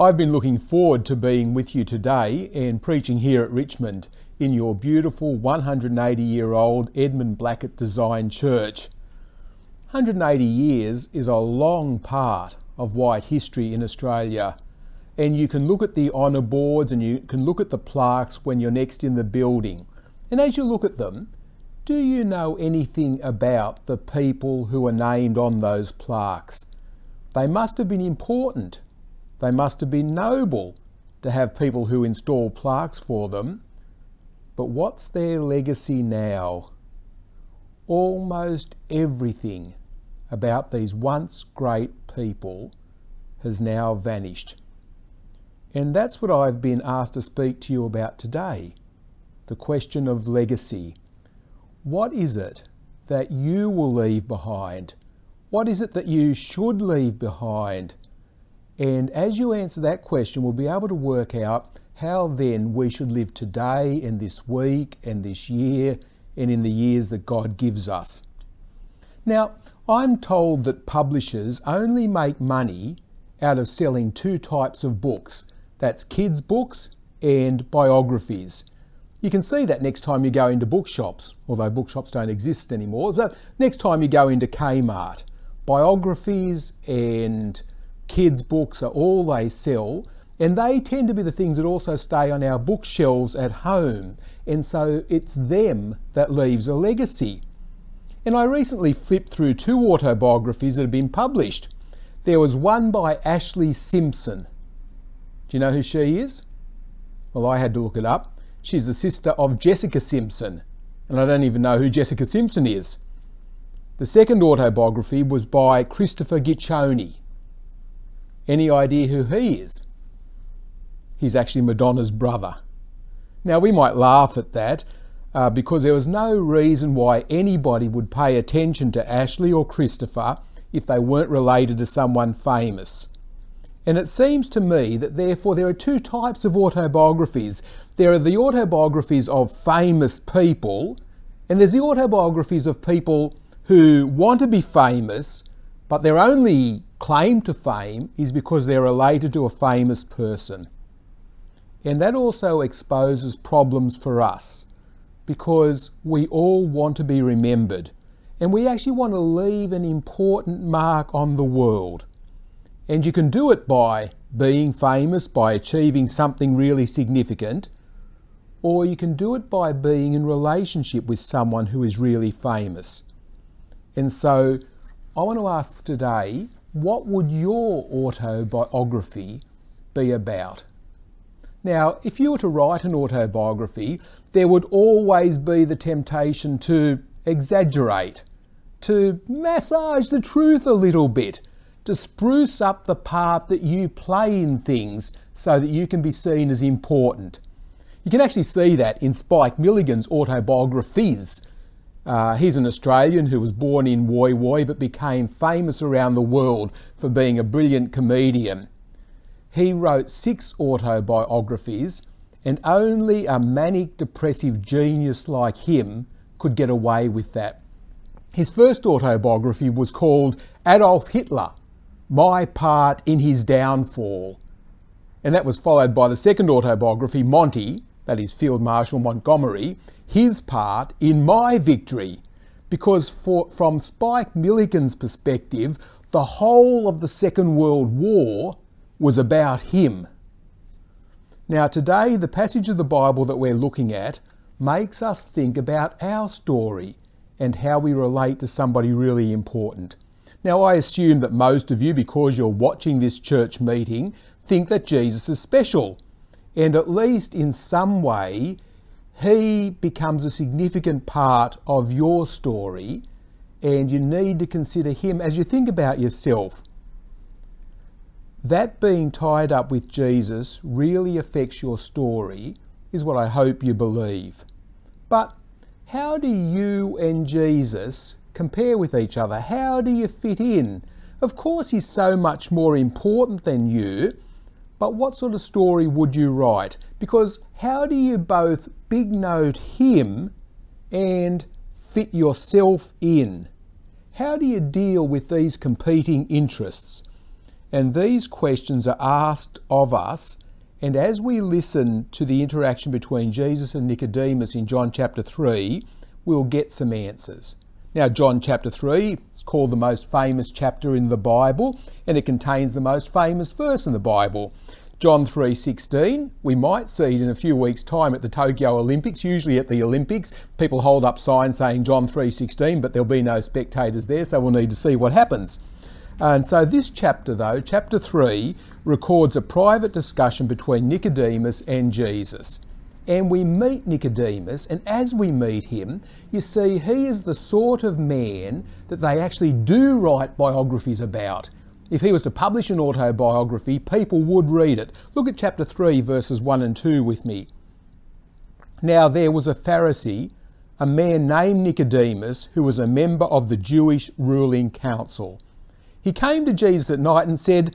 I've been looking forward to being with you today and preaching here at Richmond in your beautiful 180 year old Edmund Blackett Design Church. 180 years is a long part of white history in Australia, and you can look at the honour boards and you can look at the plaques when you're next in the building. And as you look at them, do you know anything about the people who are named on those plaques? They must have been important they must have been noble to have people who install plaques for them. But what's their legacy now? Almost everything about these once great people has now vanished. And that's what I've been asked to speak to you about today the question of legacy. What is it that you will leave behind? What is it that you should leave behind? And as you answer that question, we'll be able to work out how then we should live today and this week and this year and in the years that God gives us. Now, I'm told that publishers only make money out of selling two types of books that's kids' books and biographies. You can see that next time you go into bookshops, although bookshops don't exist anymore. Next time you go into Kmart, biographies and kids' books are all they sell, and they tend to be the things that also stay on our bookshelves at home, and so it's them that leaves a legacy. And I recently flipped through two autobiographies that have been published. There was one by Ashlee Simpson. Do you know who she is? Well, I had to look it up. She's the sister of Jessica Simpson, and I don't even know who Jessica Simpson is. The second autobiography was by Christopher Ciccone. Any idea who he is? He's actually Madonna's brother. Now, we might laugh at that uh, because there was no reason why anybody would pay attention to Ashley or Christopher if they weren't related to someone famous. And it seems to me that therefore there are two types of autobiographies. There are the autobiographies of famous people, and there's the autobiographies of people who want to be famous, but they're only claim to fame is because they're related to a famous person. And that also exposes problems for us because we all want to be remembered and we actually want to leave an important mark on the world. And you can do it by being famous, by achieving something really significant, or you can do it by being in relationship with someone who is really famous. And so I want to ask today what would your autobiography be about? Now, if you were to write an autobiography, there would always be the temptation to exaggerate, to massage the truth a little bit, to spruce up the part that you play in things so that you can be seen as important. You can actually see that in Spike Milligan's autobiographies uh, he's an Australian who was born in Woy Woy but became famous around the world for being a brilliant comedian. He wrote six autobiographies, and only a manic depressive genius like him could get away with that. His first autobiography was called Adolf Hitler My Part in His Downfall. And that was followed by the second autobiography, Monty, that is Field Marshal Montgomery, his part in my victory. Because for, from Spike Milligan's perspective, the whole of the Second World War was about him. Now, today, the passage of the Bible that we're looking at makes us think about our story and how we relate to somebody really important. Now, I assume that most of you, because you're watching this church meeting, think that Jesus is special. And at least in some way, he becomes a significant part of your story, and you need to consider him as you think about yourself. That being tied up with Jesus really affects your story, is what I hope you believe. But how do you and Jesus compare with each other? How do you fit in? Of course, he's so much more important than you, but what sort of story would you write? Because how do you both big note him and fit yourself in? How do you deal with these competing interests? And these questions are asked of us. And as we listen to the interaction between Jesus and Nicodemus in John chapter 3, we'll get some answers. Now, John chapter 3 is called the most famous chapter in the Bible, and it contains the most famous verse in the Bible. John 3:16, we might see it in a few weeks' time at the Tokyo Olympics. Usually at the Olympics, people hold up signs saying John 3:16, but there'll be no spectators there, so we'll need to see what happens. And so this chapter, though, chapter 3, records a private discussion between Nicodemus and Jesus. And we meet Nicodemus, and as we meet him, you see he is the sort of man that they actually do write biographies about. If he was to publish an autobiography, people would read it. Look at chapter 3, verses 1 and 2 with me. Now there was a Pharisee, a man named Nicodemus, who was a member of the Jewish ruling council. He came to Jesus at night and said,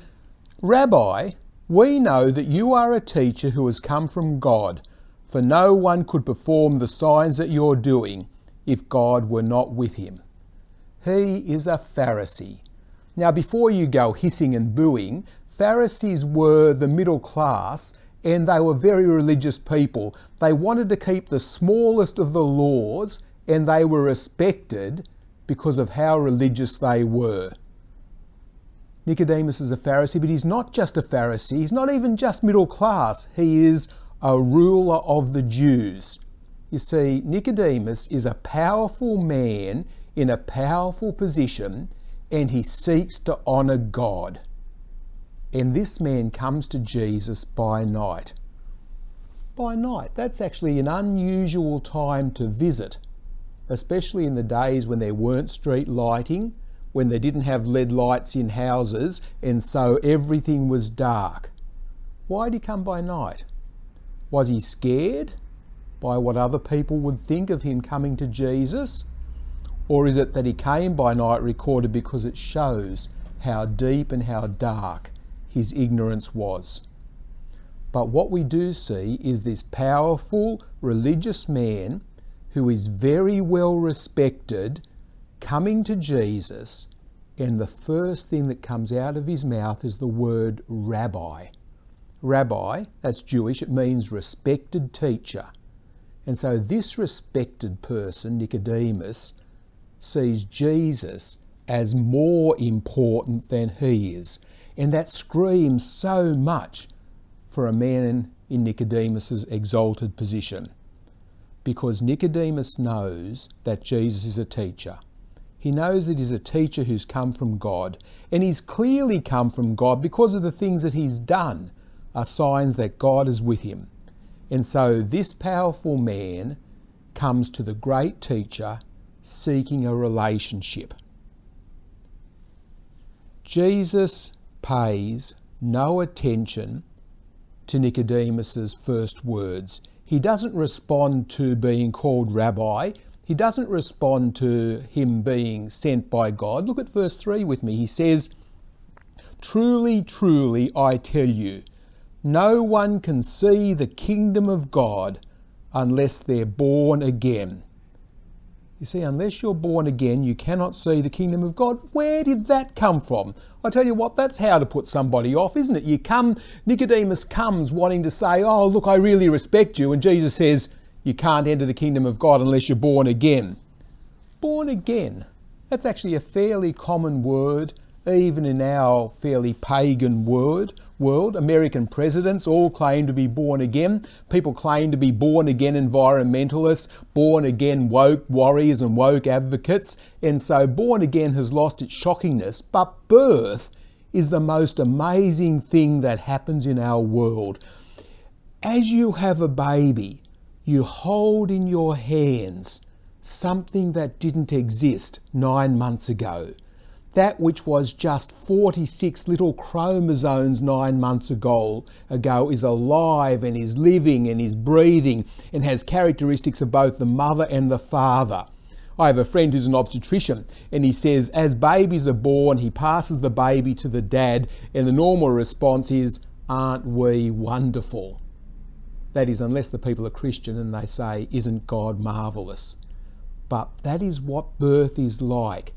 Rabbi, we know that you are a teacher who has come from God, for no one could perform the signs that you're doing if God were not with him. He is a Pharisee. Now, before you go hissing and booing, Pharisees were the middle class and they were very religious people. They wanted to keep the smallest of the laws and they were respected because of how religious they were. Nicodemus is a Pharisee, but he's not just a Pharisee, he's not even just middle class, he is a ruler of the Jews. You see, Nicodemus is a powerful man in a powerful position and he seeks to honour God. And this man comes to Jesus by night. By night, that's actually an unusual time to visit, especially in the days when there weren't street lighting when they didn't have lead lights in houses and so everything was dark. Why did he come by night? Was he scared by what other people would think of him coming to Jesus? Or is it that he came by night recorded because it shows how deep and how dark his ignorance was? But what we do see is this powerful religious man who is very well respected coming to Jesus, and the first thing that comes out of his mouth is the word rabbi. Rabbi, that's Jewish, it means respected teacher. And so this respected person, Nicodemus, sees Jesus as more important than he is. And that screams so much for a man in Nicodemus's exalted position. Because Nicodemus knows that Jesus is a teacher. He knows that he's a teacher who's come from God, and he's clearly come from God because of the things that he's done are signs that God is with him. And so this powerful man comes to the great teacher seeking a relationship. Jesus pays no attention to Nicodemus's first words. He doesn't respond to being called rabbi. He doesn't respond to him being sent by God. Look at verse 3 with me. He says, Truly, truly, I tell you, no one can see the kingdom of God unless they're born again. You see, unless you're born again, you cannot see the kingdom of God. Where did that come from? I tell you what, that's how to put somebody off, isn't it? You come, Nicodemus comes wanting to say, Oh, look, I really respect you. And Jesus says, you can't enter the kingdom of God unless you're born again. Born again. That's actually a fairly common word, even in our fairly pagan word, world. American presidents all claim to be born again. People claim to be born again environmentalists, born again woke warriors and woke advocates. And so born again has lost its shockingness. But birth is the most amazing thing that happens in our world. As you have a baby, you hold in your hands something that didn't exist nine months ago. That which was just 46 little chromosomes nine months ago, ago is alive and is living and is breathing and has characteristics of both the mother and the father. I have a friend who's an obstetrician, and he says as babies are born, he passes the baby to the dad, and the normal response is, Aren't we wonderful? That is, unless the people are Christian and they say, Isn't God marvellous? But that is what birth is like.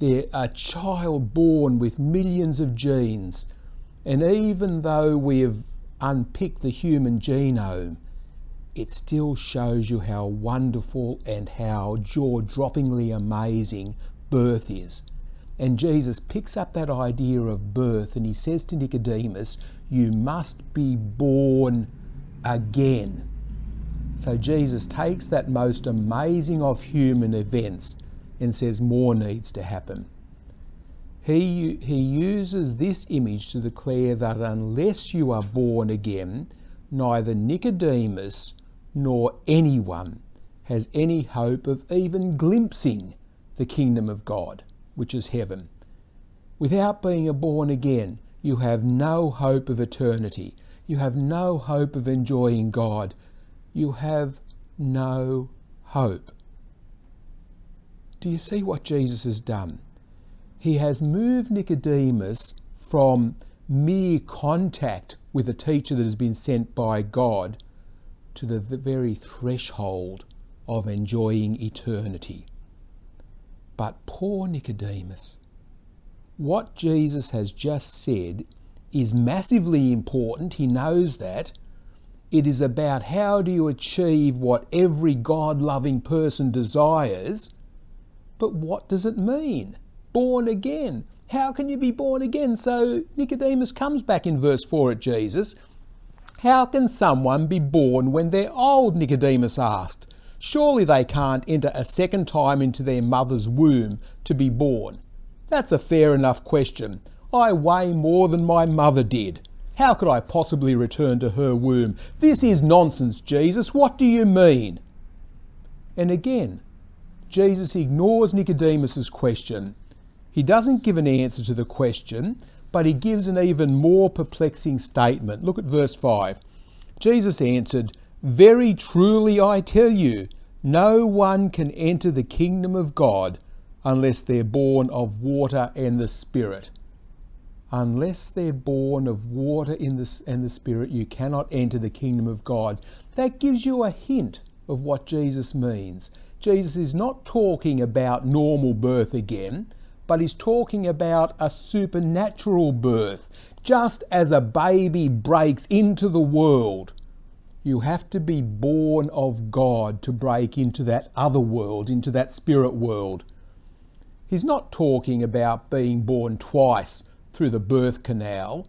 They're a child born with millions of genes, And even though we have unpicked the human genome, it still shows you how wonderful and how jaw droppingly amazing birth is. And Jesus picks up that idea of birth and he says to Nicodemus, You must be born again. So Jesus takes that most amazing of human events and says more needs to happen. He, he uses this image to declare that unless you are born again, neither Nicodemus nor anyone has any hope of even glimpsing the kingdom of God, which is heaven. Without being born again, you have no hope of eternity. You have no hope of enjoying God. You have no hope. Do you see what Jesus has done? He has moved Nicodemus from mere contact with a teacher that has been sent by God to the, the very threshold of enjoying eternity. But poor Nicodemus, what Jesus has just said is massively important. He knows that. It is about how do you achieve what every God loving person desires. But what does it mean? Born again. How can you be born again? So Nicodemus comes back in verse 4 at Jesus how can someone be born when they're old? Nicodemus asked. Surely they can't enter a second time into their mother's womb to be born. That's a fair enough question. I weigh more than my mother did. How could I possibly return to her womb? This is nonsense, Jesus. What do you mean? And again, Jesus ignores Nicodemus's question. He doesn't give an answer to the question, but he gives an even more perplexing statement. Look at verse 5. Jesus answered, Very truly I tell you, no one can enter the kingdom of God unless they're born of water and the Spirit. Unless they're born of water the, and the Spirit, you cannot enter the kingdom of God. That gives you a hint of what Jesus means. Jesus is not talking about normal birth again but he's talking about a supernatural birth. Just as a baby breaks into the world, you have to be born of God to break into that other world, into that spirit world. He's not talking about being born twice through the birth canal,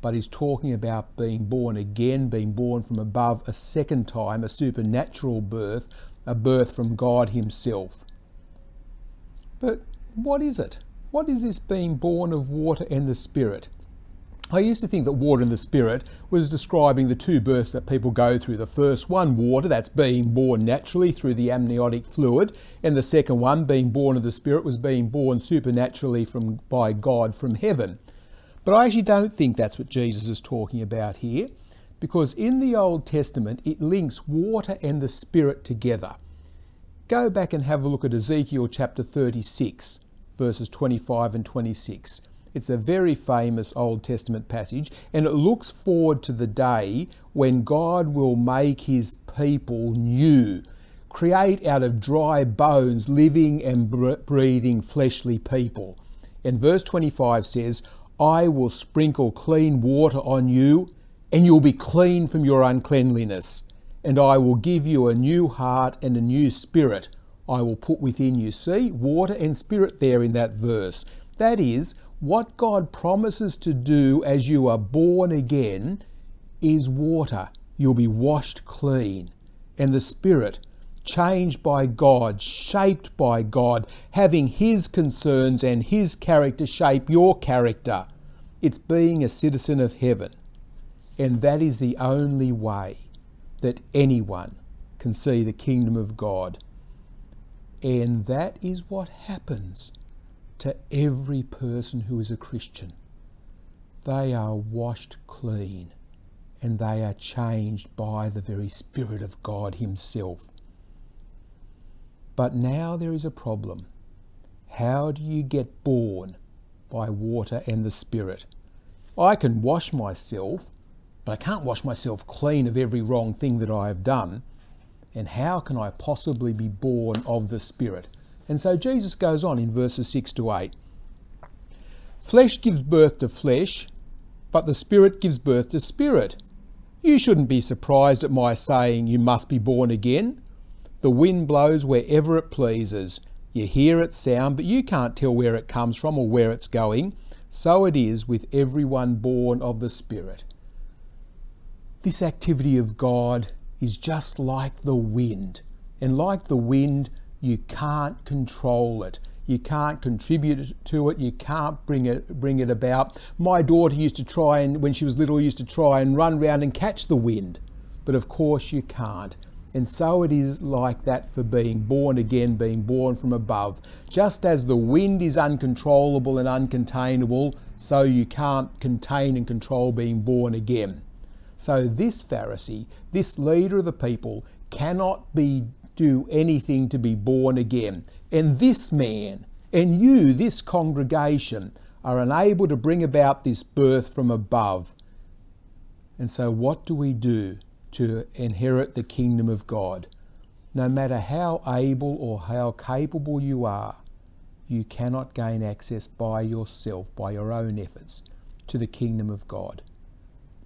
but he's talking about being born again, being born from above a second time, a supernatural birth, a birth from God Himself. But what is it? What is this being born of water and the Spirit? I used to think that water and the Spirit was describing the two births that people go through. The first one, water, that's being born naturally through the amniotic fluid, and the second one, being born of the Spirit, was being born supernaturally from by God from heaven. But I actually don't think that's what Jesus is talking about here, because in the Old Testament it links water and the Spirit together. Go back and have a look at Ezekiel chapter 36, verses 25 and 26. It's a very famous Old Testament passage, and it looks forward to the day when God will make his people new, create out of dry bones living and breathing fleshly people. And verse 25 says, I will sprinkle clean water on you, and you'll be clean from your uncleanliness and I will give you a new heart and a new spirit I will put within you. See, water and spirit there in that verse. That is, what God promises to do as you are born again is water. You'll be washed clean. And the spirit, changed by God, shaped by God, having His concerns and His character shape your character. It's being a citizen of heaven. And that is the only way that anyone can see the kingdom of God. And that is what happens to every person who is a Christian. They are washed clean and they are changed by the very Spirit of God Himself. But now there is a problem. How do you get born by water and the Spirit? I can wash myself but I can't wash myself clean of every wrong thing that I have done. And how can I possibly be born of the Spirit? And so Jesus goes on in verses 6 to 8 Flesh gives birth to flesh, but the Spirit gives birth to spirit. You shouldn't be surprised at my saying, You must be born again. The wind blows wherever it pleases. You hear its sound, but you can't tell where it comes from or where it's going. So it is with everyone born of the Spirit. This activity of God is just like the wind. And like the wind, you can't control it. You can't contribute to it. You can't bring it bring it about. My daughter used to try and when she was little used to try and run round and catch the wind. But of course you can't. And so it is like that for being born again, being born from above. Just as the wind is uncontrollable and uncontainable, so you can't contain and control being born again. So this Pharisee, this leader of the people, cannot be do anything to be born again. And this man and you, this congregation, are unable to bring about this birth from above. And so, what do we do to inherit the kingdom of God? No matter how able or how capable you are, you cannot gain access by yourself, by your own efforts, to the kingdom of God.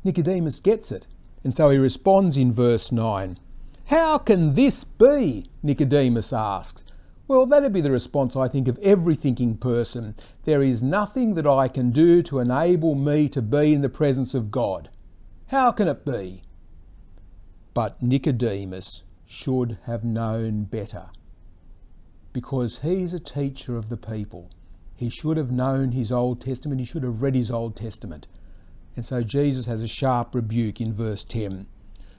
Nicodemus gets it, and so he responds in verse 9 How can this be? Nicodemus asks. Well, that'd be the response, I think, of every thinking person. There is nothing that I can do to enable me to be in the presence of God. How can it be? But Nicodemus should have known better. Because he's a teacher of the people. He should have known his Old Testament, he should have read his Old Testament. And so Jesus has a sharp rebuke in verse 10.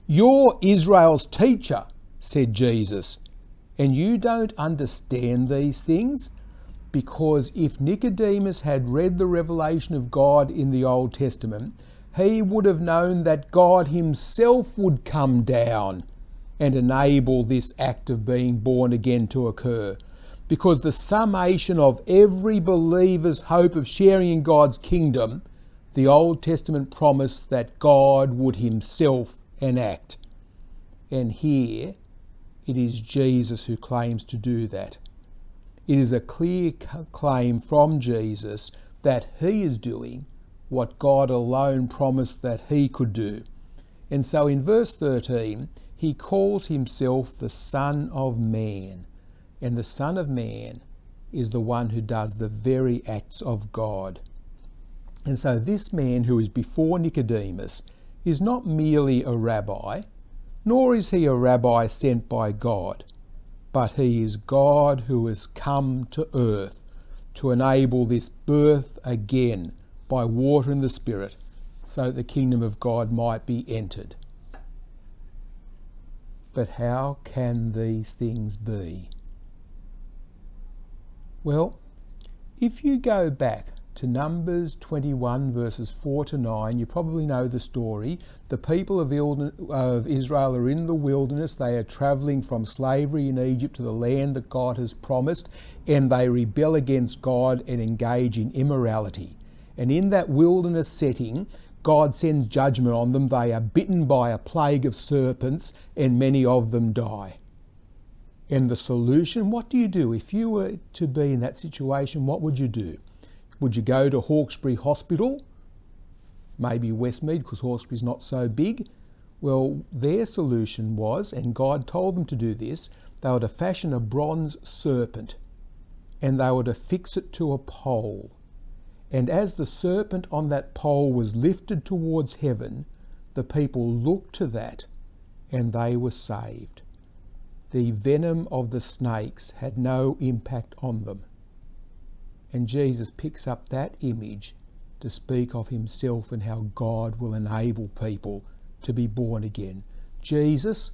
You're Israel's teacher, said Jesus and you don't understand these things? Because if Nicodemus had read the revelation of God in the Old Testament, he would have known that God Himself would come down and enable this act of being born again to occur. Because the summation of every believer's hope of sharing in God's kingdom, the Old Testament promised that God would Himself enact. And here, it is Jesus who claims to do that. It is a clear claim from Jesus that he is doing what God alone promised that he could do. And so in verse 13, he calls himself the Son of Man. And the Son of Man is the one who does the very acts of God. And so this man who is before Nicodemus is not merely a rabbi, nor is he a rabbi sent by God, but he is God who has come to earth to enable this birth again by water and the Spirit, so that the kingdom of God might be entered. But how can these things be? Well, if you go back to Numbers 21, verses 4 to 9. You probably know the story. The people of Israel are in the wilderness. They are travelling from slavery in Egypt to the land that God has promised, and they rebel against God and engage in immorality. And in that wilderness setting, God sends judgment on them. They are bitten by a plague of serpents, and many of them die. And the solution what do you do? If you were to be in that situation, what would you do? Would you go to Hawkesbury Hospital? Maybe Westmead, because Hawkesbury's not so big. Well, their solution was, and God told them to do this, they were to fashion a bronze serpent and they were to fix it to a pole. And as the serpent on that pole was lifted towards heaven, the people looked to that and they were saved. The venom of the snakes had no impact on them. And Jesus picks up that image to speak of himself and how God will enable people to be born again. Jesus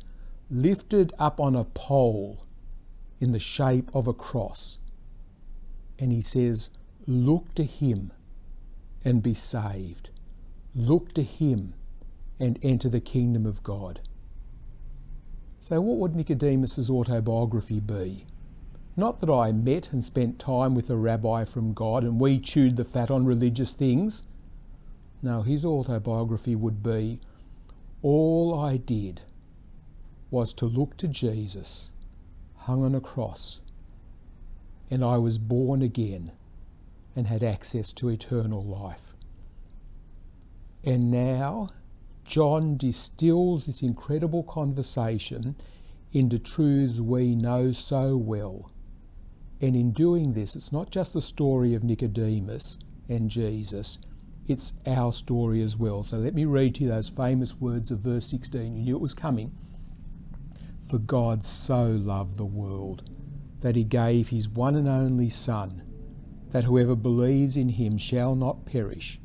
lifted up on a pole in the shape of a cross. And he says, Look to him and be saved. Look to him and enter the kingdom of God. So, what would Nicodemus's autobiography be? Not that I met and spent time with a rabbi from God and we chewed the fat on religious things. No, his autobiography would be All I did was to look to Jesus hung on a cross, and I was born again and had access to eternal life. And now John distills this incredible conversation into truths we know so well. And in doing this, it's not just the story of Nicodemus and Jesus, it's our story as well. So let me read to you those famous words of verse 16. You knew it was coming. For God so loved the world that he gave his one and only Son, that whoever believes in him shall not perish,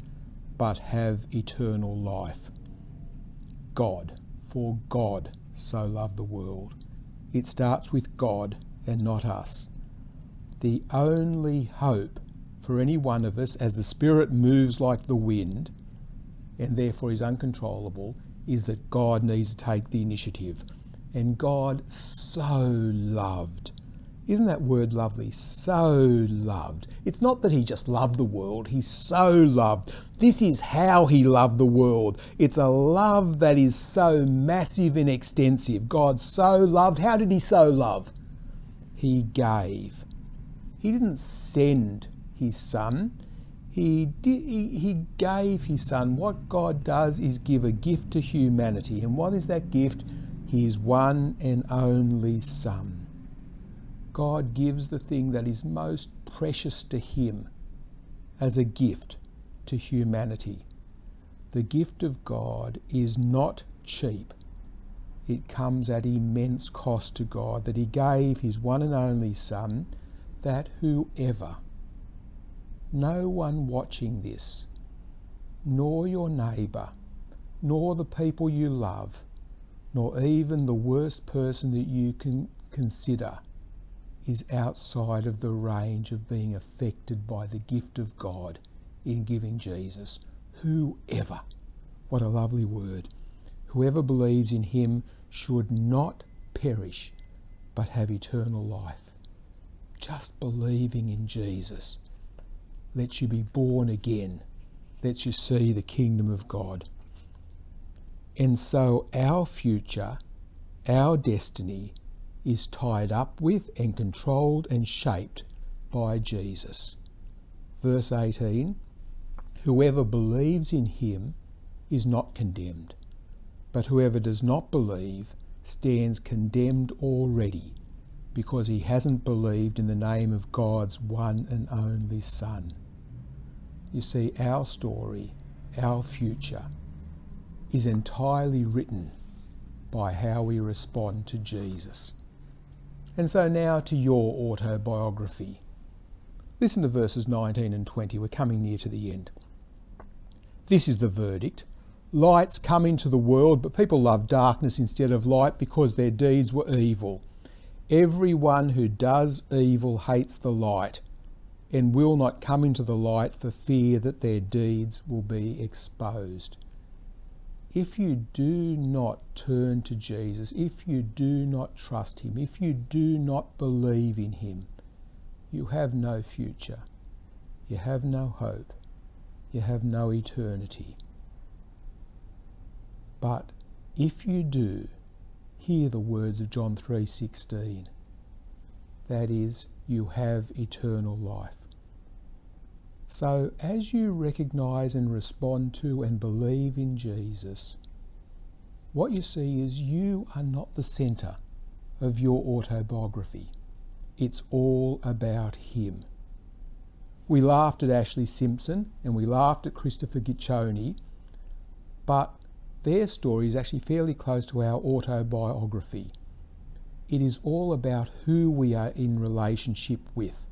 but have eternal life. God, for God so loved the world. It starts with God and not us. The only hope for any one of us as the Spirit moves like the wind and therefore is uncontrollable is that God needs to take the initiative. And God so loved. Isn't that word lovely? So loved. It's not that he just loved the world, he so loved. This is how he loved the world. It's a love that is so massive and extensive. God so loved. How did he so love? He gave. He didn't send his son. He, did, he, he gave his son. What God does is give a gift to humanity. And what is that gift? His one and only son. God gives the thing that is most precious to him as a gift to humanity. The gift of God is not cheap. It comes at immense cost to God that He gave His one and only Son, that whoever no one watching this, nor your neighbour, nor the people you love, nor even the worst person that you can consider is outside of the range of being affected by the gift of God in giving Jesus. Whoever, what a lovely word, whoever believes in him should not perish but have eternal life. Just believing in Jesus lets you be born again, lets you see the kingdom of God. And so our future, our destiny, is tied up with and controlled and shaped by Jesus. Verse 18 Whoever believes in him is not condemned, but whoever does not believe stands condemned already because he hasn't believed in the name of God's one and only Son. You see, our story, our future, is entirely written by how we respond to Jesus. And so now to your autobiography. Listen to verses 19 and 20. We're coming near to the end. This is the verdict. Light's come into the world, but people love darkness instead of light because their deeds were evil. Everyone who does evil hates the light and will not come into the light for fear that their deeds will be exposed. If you do not turn to Jesus, if you do not trust Him, if you do not believe in Him, you have no future, you have no hope, you have no eternity. But if you do, hear the words of John 3:16. That is, you have eternal life. So, as you recognize and respond to and believe in Jesus, what you see is you are not the centre of your autobiography. It's all about Him. We laughed at Ashlee Simpson and we laughed at Christopher Ciccone, but their story is actually fairly close to our autobiography. It is all about who we are in relationship with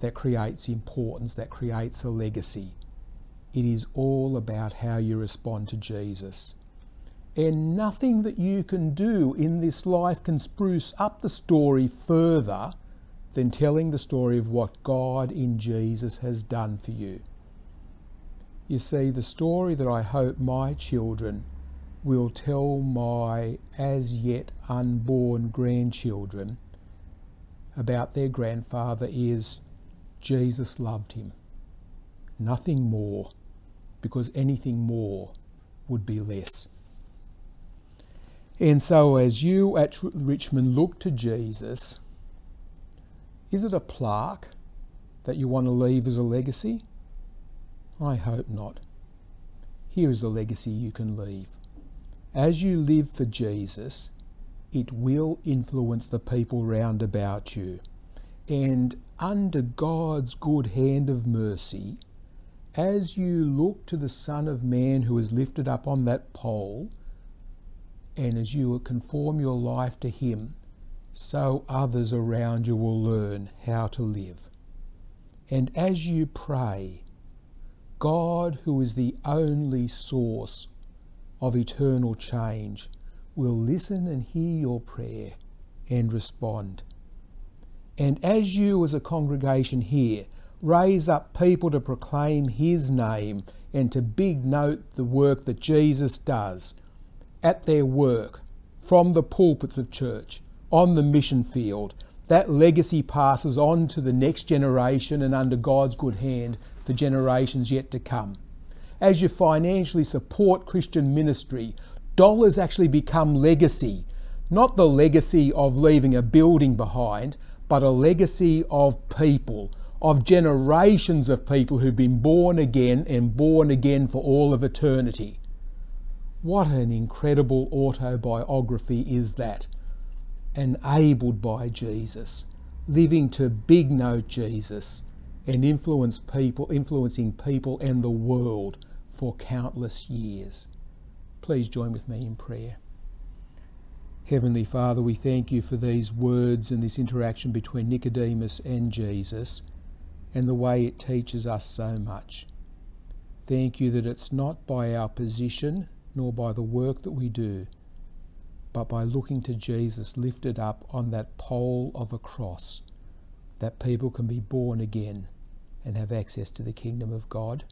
that creates importance, that creates a legacy. It is all about how you respond to Jesus. And nothing that you can do in this life can spruce up the story further than telling the story of what God in Jesus has done for you. You see, the story that I hope my children will tell my as yet unborn grandchildren about their grandfather is Jesus loved him. Nothing more, because anything more would be less. And so, as you at Richmond look to Jesus, is it a plaque that you want to leave as a legacy? I hope not. here is the legacy you can leave. As you live for Jesus, it will influence the people round about you. And under God's good hand of mercy, as you look to the Son of Man who is lifted up on that pole, and as you conform your life to Him, so others around you will learn how to live. And as you pray, God, who is the only source of eternal change, will listen and hear your prayer and respond. And as you, as a congregation here, raise up people to proclaim His name and to big note the work that Jesus does at their work, from the pulpits of church, on the mission field, that legacy passes on to the next generation and under God's good hand for generations yet to come. As you financially support Christian ministry, dollars actually become legacy, not the legacy of leaving a building behind, but a legacy of people, of generations of people who've been born again and born again for all of eternity. What an incredible autobiography is that! Enabled by Jesus, living to big note Jesus and influence people, influencing people and the world for countless years. Please join with me in prayer. Heavenly Father, we thank you for these words and this interaction between Nicodemus and Jesus and the way it teaches us so much. Thank you that it's not by our position nor by the work that we do, but by looking to Jesus lifted up on that pole of a cross, that people can be born again and have access to the kingdom of God.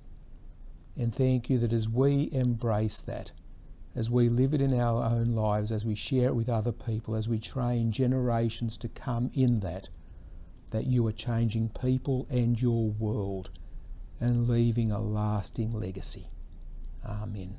And thank you that as we embrace that, as we live it in our own lives, as we share it with other people, as we train generations to come in that, that you are changing people and your world and leaving a lasting legacy. Amen.